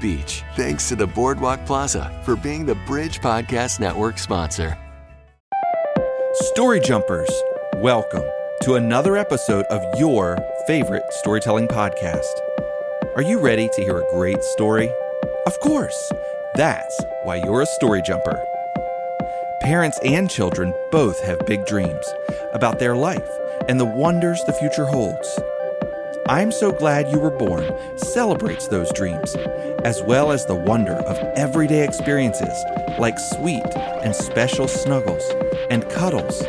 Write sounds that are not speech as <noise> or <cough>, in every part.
Beach. Thanks to the Boardwalk Plaza for being the Bridge Podcast Network sponsor. Story Jumpers, welcome to another episode of your favorite storytelling podcast. Are you ready to hear a great story? Of course. That's why you're a story jumper. Parents and children both have big dreams about their life and the wonders the future holds. I'm So Glad You Were Born celebrates those dreams, as well as the wonder of everyday experiences like sweet and special snuggles and cuddles,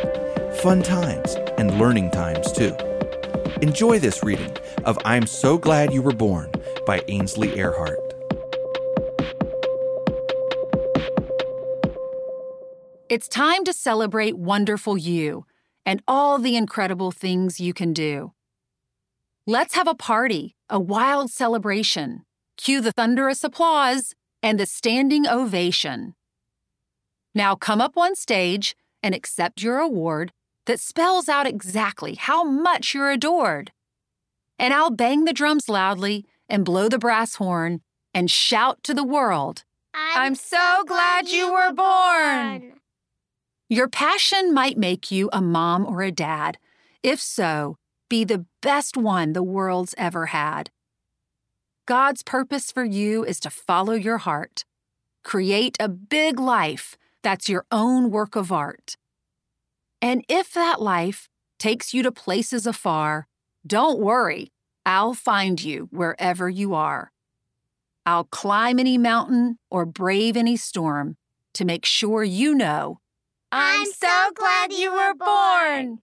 fun times, and learning times too. Enjoy this reading of I'm So Glad You Were Born by Ainsley Earhardt. It's time to celebrate wonderful you and all the incredible things you can do. Let's have a party, a wild celebration. Cue the thunderous applause and the standing ovation. Now come up on stage and accept your award that spells out exactly how much you're adored. And I'll bang the drums loudly and blow the brass horn and shout to the world I'm, so glad you were born. Your passion might make you a mom or a dad. If so, be the best one the world's ever had. God's purpose for you is to follow your heart. Create a big life that's your own work of art. And if that life takes you to places afar, don't worry, I'll find you wherever you are. I'll climb any mountain or brave any storm to make sure you know I'm so glad you were born.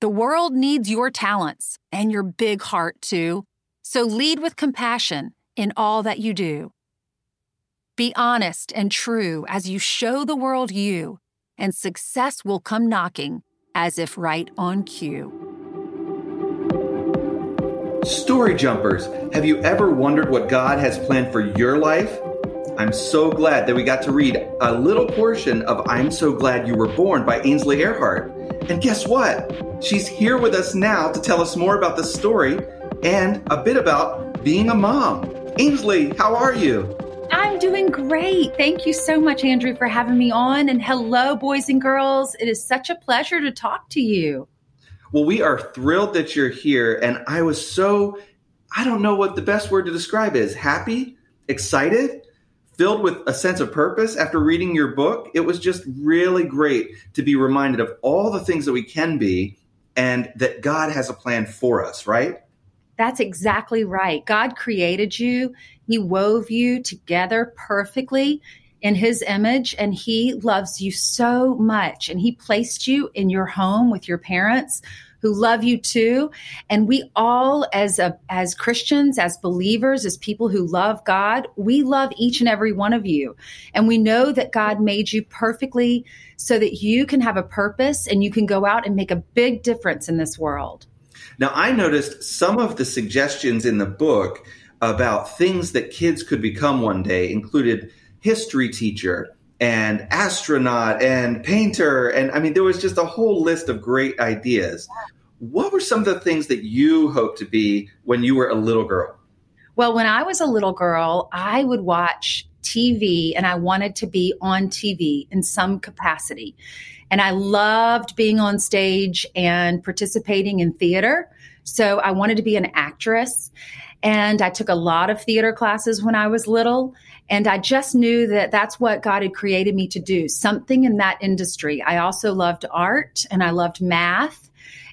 The world needs your talents and your big heart too, so lead with compassion in all that you do. Be honest and true as you show the world you, and success will come knocking as if right on cue. Story Jumpers, have you ever wondered what God has planned for your life? I'm so glad that we got to read a little portion of I'm So Glad You Were Born by Ainsley Earhardt. And guess what? She's here with us now to tell us more about the story and a bit about being a mom. Ainsley, how are you? I'm doing great. Thank you so much, Andrew, for having me on. And hello, boys and girls. It is such a pleasure to talk to you. Well, we are thrilled that you're here. And I was so, I don't know what the best word to describe is happy, excited filled with a sense of purpose after reading your book. It was just really great to be reminded of all the things that we can be and that God has a plan for us, right? That's exactly right. God created you, He wove you together perfectly in His image, and He loves you so much. And He placed you in your home with your parents who love you too. And we all, as a, as Christians, as believers, as people who love God, we love each and every one of you. And we know that God made you perfectly so that you can have a purpose and you can go out and make a big difference in this world. Now, I noticed some of the suggestions in the book about things that kids could become one day included history teacher and astronaut and painter and i mean there was just a whole list of great ideas what were some of the things that you hoped to be when you were a little girl? Well, when I was a little girl, I would watch TV and I wanted to be on TV in some capacity. And I loved being on stage and participating in theater. So I wanted to be an actress. And I took a lot of theater classes when I was little. And I just knew that that's what God had created me to do, something in that industry. I also loved art and I loved math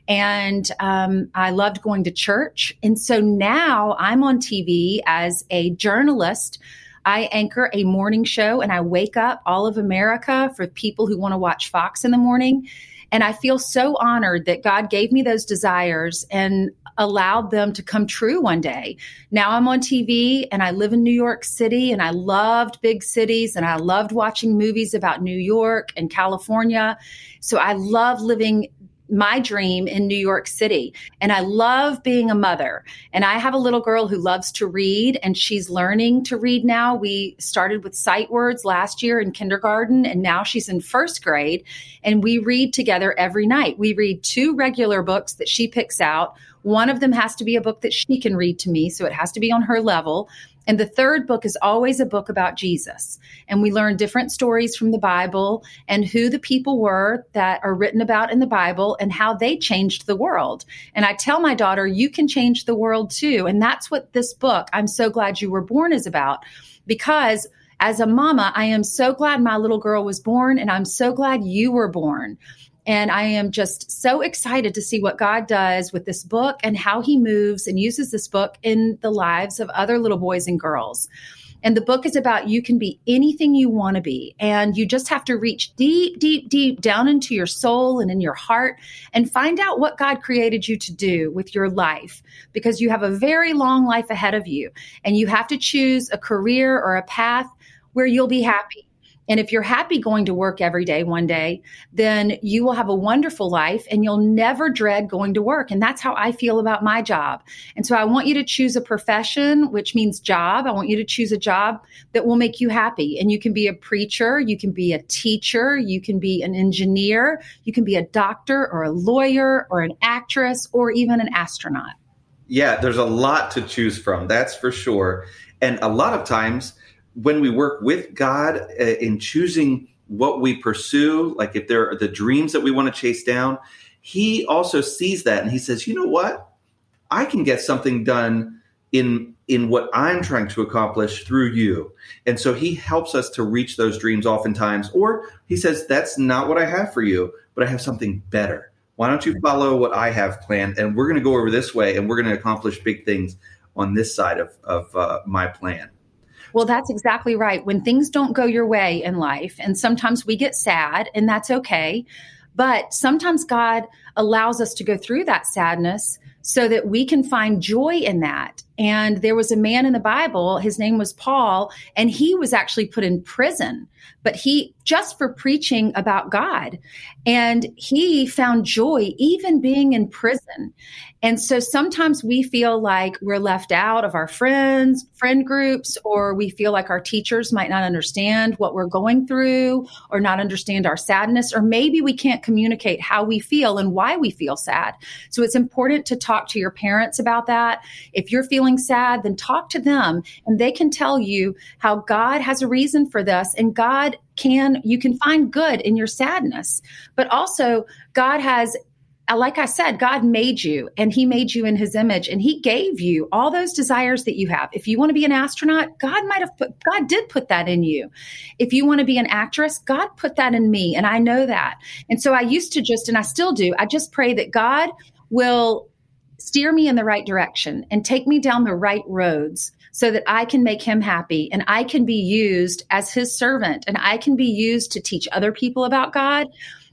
and um, I loved going to church. And so now I'm on TV as a journalist. I anchor a morning show and I wake up all of America for people who want to watch Fox in the morning. And I feel so honored that God gave me those desires and allowed them to come true one day. Now I'm on TV and I live in New York City and I loved big cities and I loved watching movies about New York and California. So I love living my dream in New York City. And I love being a mother. And I have a little girl who loves to read and she's learning to read now. We started with sight words last year in kindergarten and now she's in first grade. And we read together every night. We read two regular books that she picks out. One of them has to be a book that she can read to me, so it has to be on her level. And the third book is always a book about Jesus. And we learn different stories from the Bible and who the people were that are written about in the Bible and how they changed the world. And I tell my daughter, you can change the world too. And that's what this book, I'm so glad you were born, is about. Because as a mama, I am so glad my little girl was born and I'm so glad you were born. And I am just so excited to see what God does with this book and how he moves and uses this book in the lives of other little boys and girls. And the book is about you can be anything you want to be. And you just have to reach deep, deep, deep down into your soul and in your heart and find out what God created you to do with your life because you have a very long life ahead of you. And you have to choose a career or a path where you'll be happy and if you're happy going to work every day one day, then you will have a wonderful life and you'll never dread going to work. And that's how I feel about my job. And so I want you to choose a profession, which means job. I want you to choose a job that will make you happy. And you can be a preacher, you can be a teacher, you can be an engineer, you can be a doctor or a lawyer or an actress or even an astronaut. Yeah, there's a lot to choose from. That's for sure. And a lot of times, when we work with God uh, in choosing what we pursue, like if there are the dreams that we want to chase down, He also sees that and He says, you know what? I can get something done in in what I'm trying to accomplish through you. And so he helps us to reach those dreams oftentimes or he says that's not what I have for you, but I have something better. Why don't you follow what I have planned and we're going to go over this way and we're going to accomplish big things on this side of of uh, my plan. Well, that's exactly right. When things don't go your way in life, and sometimes we get sad, and that's okay. But sometimes God allows us to go through that sadness so that we can find joy in that. And there was a man in the Bible, his name was Paul, and he was actually put in prison, but he just for preaching about God. And he found joy even being in prison. And so sometimes we feel like we're left out of our friends, friend groups, or we feel like our teachers might not understand what we're going through or not understand our sadness, or maybe we can't communicate how we feel and why we feel sad. So it's important to talk to your parents about that. If you're feeling sad, then talk to them and they can tell you how God has a reason for this and God can you can find good in your sadness but also god has uh, like I said, God made you and He made you in His image and He gave you all those desires that you have. If you want to be an astronaut, God might have put, God did put that in you. If you want to be an actress, God put that in me. And I know that. And so I used to just, and I still do, I just pray that God will steer me in the right direction and take me down the right roads so that I can make him happy and I can be used as his servant and I can be used to teach other people about God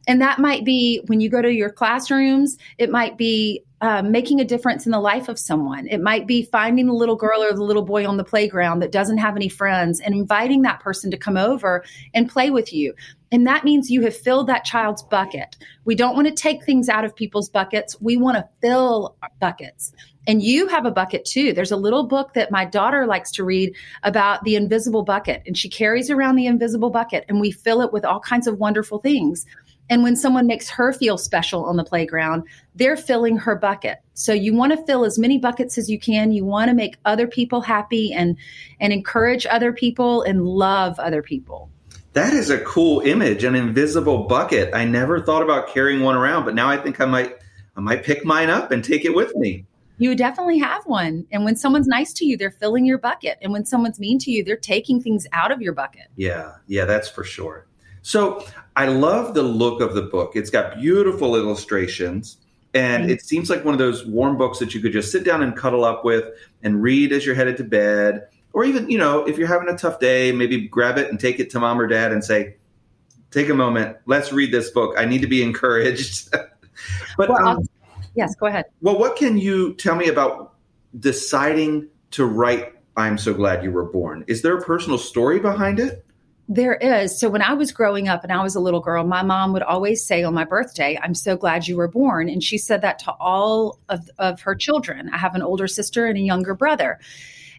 and that might be when you go to your classrooms, it might be uh, making a difference in the life of someone. It might be finding the little girl or the little boy on the playground that doesn't have any friends and inviting that person to come over and play with you. And that means you have filled that child's bucket. We don't want to take things out of people's buckets. We want to fill buckets. And you have a bucket too. There's a little book that my daughter likes to read about the invisible bucket. And she carries around the invisible bucket and we fill it with all kinds of wonderful things. And when someone makes her feel special on the playground, they're filling her bucket. So you want to fill as many buckets as you can. You want to make other people happy and and encourage other people and love other people. That is a cool image, an invisible bucket. I never thought about carrying one around, but now I think I might I might pick mine up and take it with me. You definitely have one. And when someone's nice to you, they're filling your bucket. And when someone's mean to you, they're taking things out of your bucket. Yeah, yeah, that's for sure. So I love the look of the book. It's got beautiful illustrations. And it seems like one of those warm books that you could just sit down and cuddle up with and read as you're headed to bed. Or even, you know, if you're having a tough day, maybe grab it and take it to mom or dad and say, take a moment. Let's read this book. I need to be <laughs> encouraged. <laughs> but well, um, yes, go ahead. Well, what can you tell me about deciding to write I'm so glad you were born? Is there a personal story behind it? There is. So when I was growing up and I was a little girl, my mom would always say on my birthday, I'm so glad you were born. And she said that to all of, of her children. I have an older sister and a younger brother.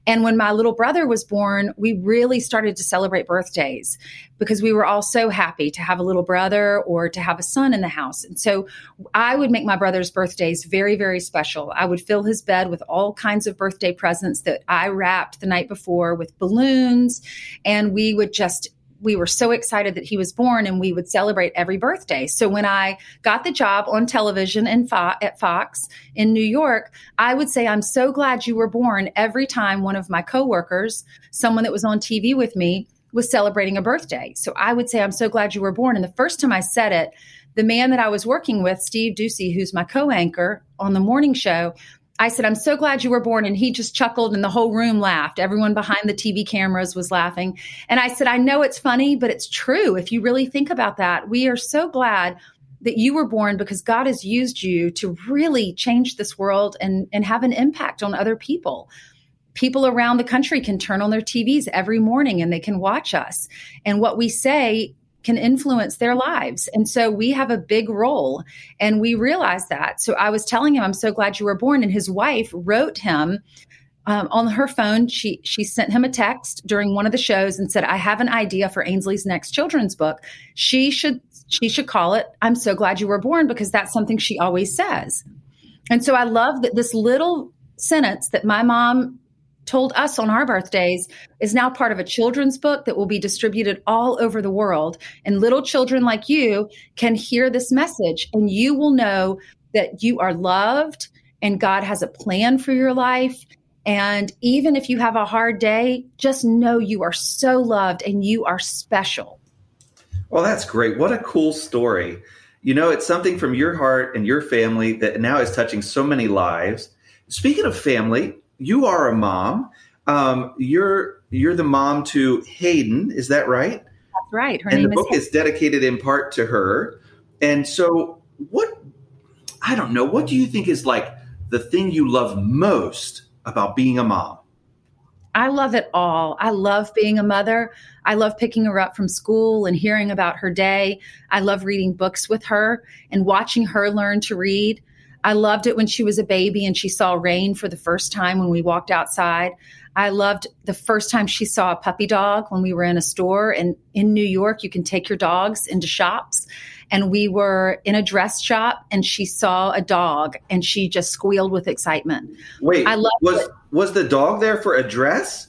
And when my little brother was born, we really started to celebrate birthdays because we were all so happy to have a little brother or to have a son in the house. And so I would make my brother's birthdays very, very special. I would fill his bed with all kinds of birthday presents that I wrapped the night before with balloons. And we would just we were so excited that he was born and we would celebrate every birthday. So when I got the job on television in Fo- at Fox in New York, I would say, I'm so glad you were born every time one of my coworkers, someone that was on TV with me, was celebrating a birthday. So I would say, I'm so glad you were born. And the first time I said it, the man that I was working with, Steve Doocy, who's my co anchor on the morning show, I said, I'm so glad you were born. And he just chuckled and the whole room laughed. Everyone behind the TV cameras was laughing. And I said, I know it's funny, but it's true. If you really think about that, we are so glad that you were born because God has used you to really change this world and, and have an impact on other people. People around the country can turn on their TVs every morning and they can watch us. And what we say can influence their lives. And so we have a big role and we realize that. So I was telling him, I'm so glad you were born. And his wife wrote him um, on her phone. She, she sent him a text during one of the shows and said, I have an idea for Ainsley's next children's book. She should, she should call it, I'm so glad you were born because that's something she always says. And so I love that this little sentence that my mom told us on our birthdays is now part of a children's book that will be distributed all over the world. And little children like you can hear this message and you will know that you are loved and God has a plan for your life. And even if you have a hard day, just know you are so loved and you are special. Well, that's great. What a cool story. You know, it's something from your heart and your family that now is touching so many lives. Speaking of family, you are a mom. Um, you're you're the mom to Hayden. Is that right? That's right. Her and the book is, is dedicated in part to her. And so, what I don't know. What do you think is like the thing you love most about being a mom? I love it all. I love being a mother. I love picking her up from school and hearing about her day. I love reading books with her and watching her learn to read. I loved it when she was a baby and she saw rain for the first time when we walked outside. I loved the first time she saw a puppy dog when we were in a store. And in New York, you can take your dogs into shops. And we were in a dress shop and she saw a dog and she just squealed with excitement. Wait, I loved was, it. was the dog there for a dress?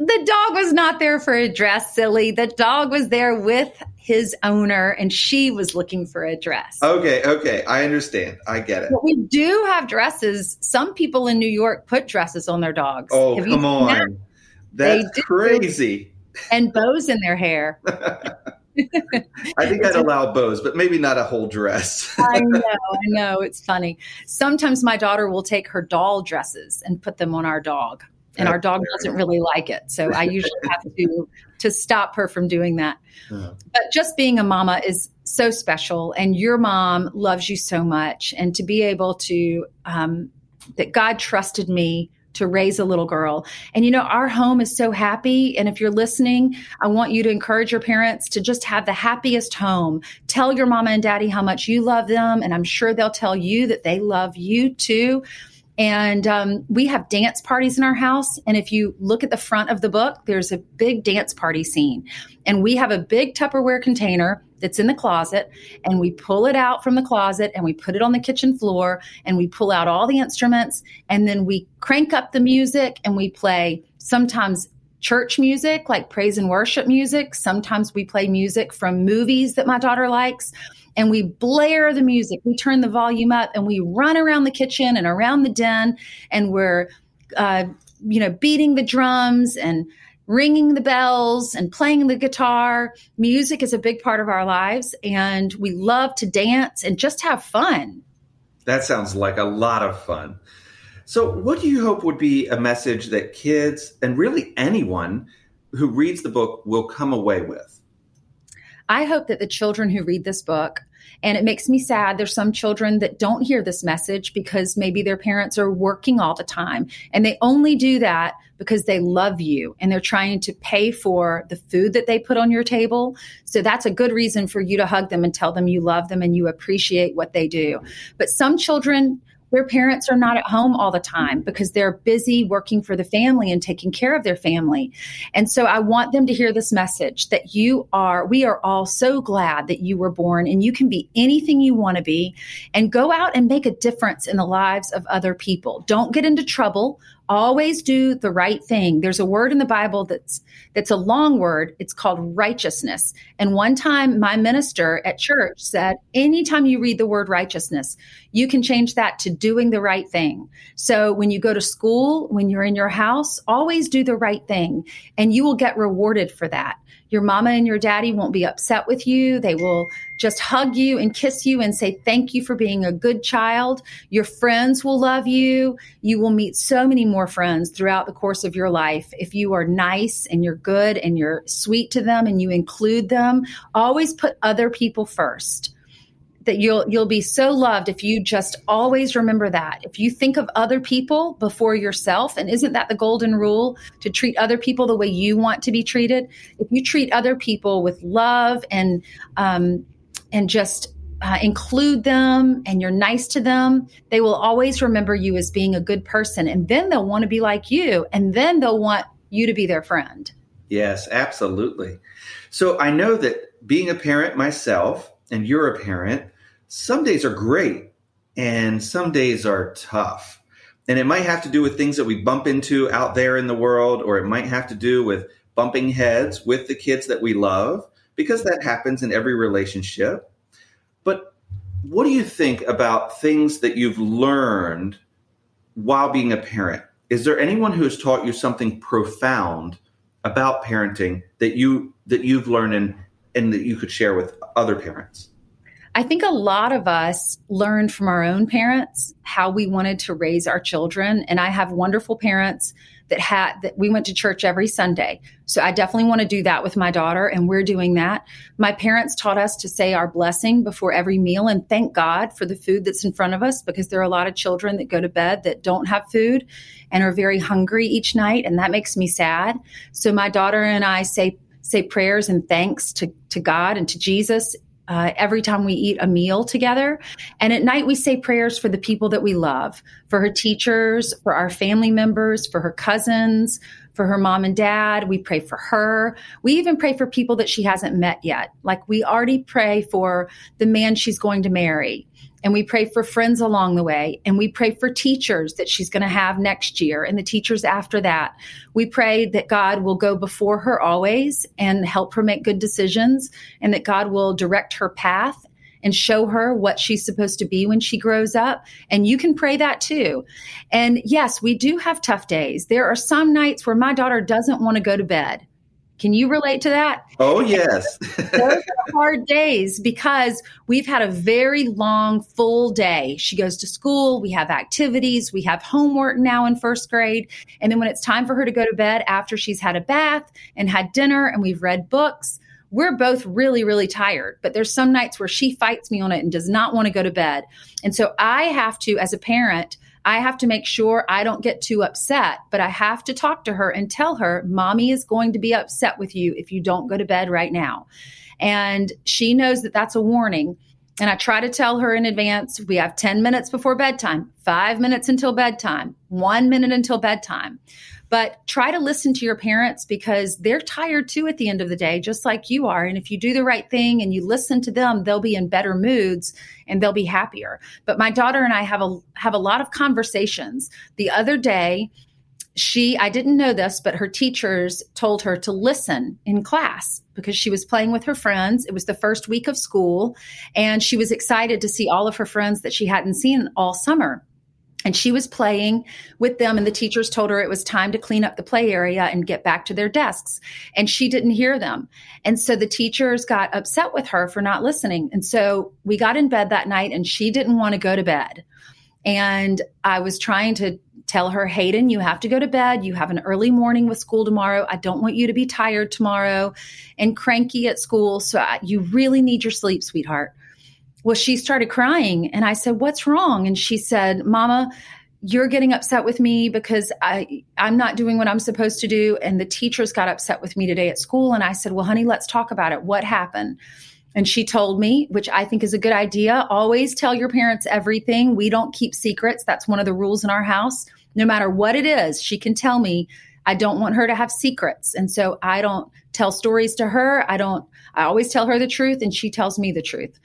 The dog was not there for a dress, silly. The dog was there with his owner and she was looking for a dress. Okay, okay. I understand. I get it. But we do have dresses. Some people in New York put dresses on their dogs. Oh, have come on. That? That's crazy. And bows in their hair. <laughs> <laughs> I think I'd allow bows, but maybe not a whole dress. <laughs> I know, I know. It's funny. Sometimes my daughter will take her doll dresses and put them on our dog and our dog doesn't really like it. So I usually <laughs> have to to stop her from doing that. Yeah. But just being a mama is so special, and your mom loves you so much, and to be able to um, that God trusted me to raise a little girl. And you know, our home is so happy. And if you're listening, I want you to encourage your parents to just have the happiest home. Tell your mama and daddy how much you love them. And I'm sure they'll tell you that they love you too. And um, we have dance parties in our house. And if you look at the front of the book, there's a big dance party scene. And we have a big Tupperware container that's in the closet. And we pull it out from the closet and we put it on the kitchen floor and we pull out all the instruments. And then we crank up the music and we play sometimes church music, like praise and worship music. Sometimes we play music from movies that my daughter likes and we blare the music. We turn the volume up and we run around the kitchen and around the den and we're, uh, you know, beating the drums and ringing the bells and playing the guitar. Music is a big part of our lives and we love to dance and just have fun. That sounds like a lot of fun. So, what do you hope would be a message that kids and really anyone who reads the book will come away with? I hope that the children who read this book and it makes me sad. There's some children that don't hear this message because maybe their parents are working all the time and they only do that because they love you and they're trying to pay for the food that they put on your table. So that's a good reason for you to hug them and tell them you love them and you appreciate what they do. But some children their parents are not at home all the time because they're busy working for the family and taking care of their family. And so I want them to hear this message that you are, we are all so glad that you were born and you can be anything you want to be and go out and make a difference in the lives of other people. Don't get into trouble always do the right thing. There's a word in the bible that's that's a long word. It's called righteousness. And one time my minister at church said anytime you read the word righteousness you can change that to doing the right thing. So when you go to school when you're in your house always do the right thing and you will get rewarded for that your mama and your daddy won't be upset with you. They will just hug you and kiss you and say thank you for being a good child. Your friends will love you. You will meet so many more friends throughout the course of your life if you are nice and you're good and you're sweet to them and you include them. Always put other people first that you'll you'll be so loved if you just always remember that. If you think of other people before yourself, and isn't that the golden rule to treat other people the way you want to be treated? If you treat other people with love and um, and just uh, include them and you're nice to them, they will always remember you as being a good person, and then they'll want to be like you, and then they'll want you to be their friend. Yes, absolutely. So I know that being a parent myself and you're a parent, some days are great and some days are tough. And it might have to do with things that we bump into out there in the world, or it might have to do with bumping heads with the kids that we love, because that happens in every relationship. But what do you think about things that you've learned while being a parent? Is there anyone who has taught you something profound about parenting that you that you've learned and, and that you could share with other parents? I think a lot of us learned from our own parents how we wanted to raise our children. And I have wonderful parents that had that we went to church every Sunday. So I definitely want to do that with my daughter, and we're doing that. My parents taught us to say our blessing before every meal and thank God for the food that's in front of us because there are a lot of children that go to bed that don't have food and are very hungry each night, and that makes me sad. So my daughter and I say say prayers and thanks to, to God and to Jesus uh, every time we eat a meal together. And at night, we say prayers for the people that we love, for her teachers, for our family members, for her cousins, for her mom and dad. We pray for her. We even pray for people that she hasn't met yet. Like we already pray for the man she's going to marry and we pray for friends along the way and we pray for teachers that she's going to have next year and the teachers after that we pray that god will go before her always and help her make good decisions and that god will direct her path and show her what she's supposed to be when she grows up. And you can pray that too. And yes, we do have tough days. There are some nights where my daughter doesn't want to go to bed. Can you relate to that? Oh, yes. <laughs> Those are hard days because we've had a very long, full day. She goes to school, we have activities, we have homework now in first grade. And then when it's time for her to go to bed after she's had a bath and had dinner and we've read books, we're both really, really tired. But there's some nights where she fights me on it and does not want to go to bed. And so I have to, as a parent, I have to make sure I don't get too upset, but I have to talk to her and tell her, Mommy is going to be upset with you if you don't go to bed right now. And she knows that that's a warning. And I try to tell her in advance we have 10 minutes before bedtime, five minutes until bedtime, one minute until bedtime. But try to listen to your parents because they're tired too at the end of the day, just like you are. And if you do the right thing and you listen to them, they'll be in better moods and they'll be happier. But my daughter and I have a have a lot of conversations. The other day, she I didn't know this, but her teachers told her to listen in class because she was playing with her friends. It was the first week of school and she was excited to see all of her friends that she hadn't seen all summer and she was playing with them and the teachers told her it was time to clean up the play area and get back to their desks and she didn't hear them and so the teachers got upset with her for not listening and so we got in bed that night and she didn't want to go to bed and i was trying to Tell her, Hayden, you have to go to bed. You have an early morning with school tomorrow. I don't want you to be tired tomorrow and cranky at school. So I, you really need your sleep, sweetheart. Well, she started crying and I said, What's wrong? And she said, Mama, you're getting upset with me because I I'm not doing what I'm supposed to do and the teachers got upset with me today at school and I said, "Well, honey, let's talk about it. What happened?" And she told me, which I think is a good idea, always tell your parents everything. We don't keep secrets. That's one of the rules in our house no matter what it is, she can tell me I don't want her to have secrets. And so I don't tell stories to her. I don't, I always tell her the truth and she tells me the truth.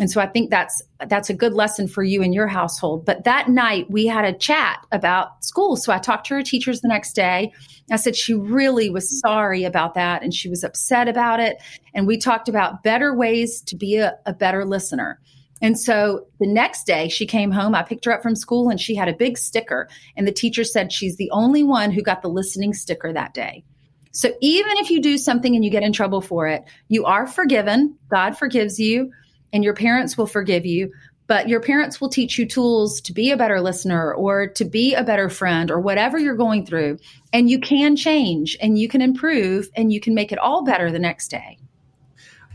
And so I think that's that's a good lesson for you in your household. But that night we had a chat about school. So I talked to her teachers the next day. I said she really was sorry about that and she was upset about it. And we talked about better ways to be a, a better listener. And so the next day she came home, I picked her up from school and she had a big sticker. And the teacher said she's the only one who got the listening sticker that day. So even if you do something and you get in trouble for it, you are forgiven. God forgives you and your parents will forgive you. But your parents will teach you tools to be a better listener or to be a better friend or whatever you're going through. And you can change and you can improve and you can make it all better the next day.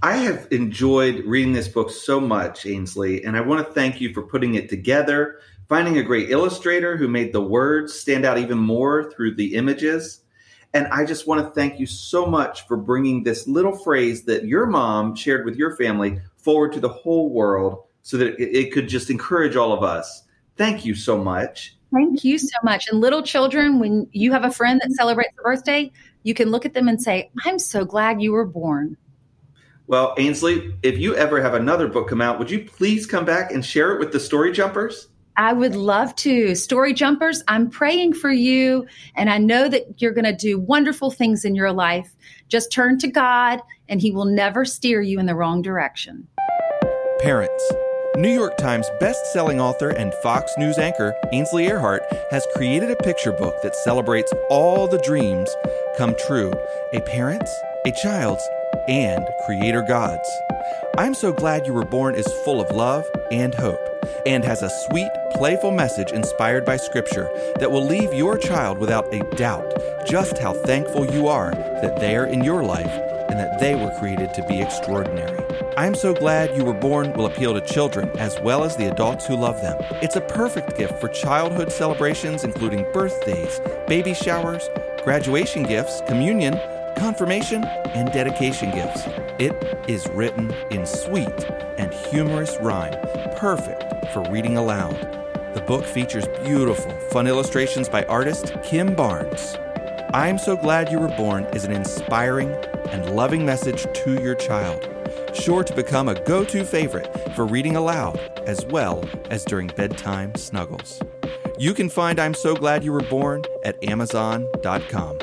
I have enjoyed reading this book so much, Ainsley, and I want to thank you for putting it together, finding a great illustrator who made the words stand out even more through the images. And I just want to thank you so much for bringing this little phrase that your mom shared with your family forward to the whole world so that it, could just encourage all of us. Thank you so much. Thank you so much. And little children, when you have a friend that celebrates a birthday, you can look at them and say, I'm so glad you were born. Well, Ainsley, if you ever have another book come out, would you please come back and share it with the Story Jumpers? I would love to. Story Jumpers, I'm praying for you, and I know that you're going to do wonderful things in your life. Just turn to God, and He will never steer you in the wrong direction. Parents. New York Times best-selling author and Fox News anchor Ainsley Earhardt has created a picture book that celebrates all the dreams come true. A parent's, a child's, and Creator God's. I'm So Glad You Were Born is full of love and hope and has a sweet, playful message inspired by Scripture that will leave your child without a doubt just how thankful you are that they are in your life and that they were created to be extraordinary. I'm So Glad You Were Born will appeal to children as well as the adults who love them. It's a perfect gift for childhood celebrations, including birthdays, baby showers, graduation gifts, communion, confirmation, and dedication gifts. It is written in sweet and humorous rhyme, perfect for reading aloud. The book features beautiful, fun illustrations by artist Kim Barnes. I'm So Glad You Were Born is an inspiring and loving message to your child, sure to become a go to favorite for reading aloud as well as during bedtime snuggles. You can find I'm So Glad You Were Born at Amazon.com.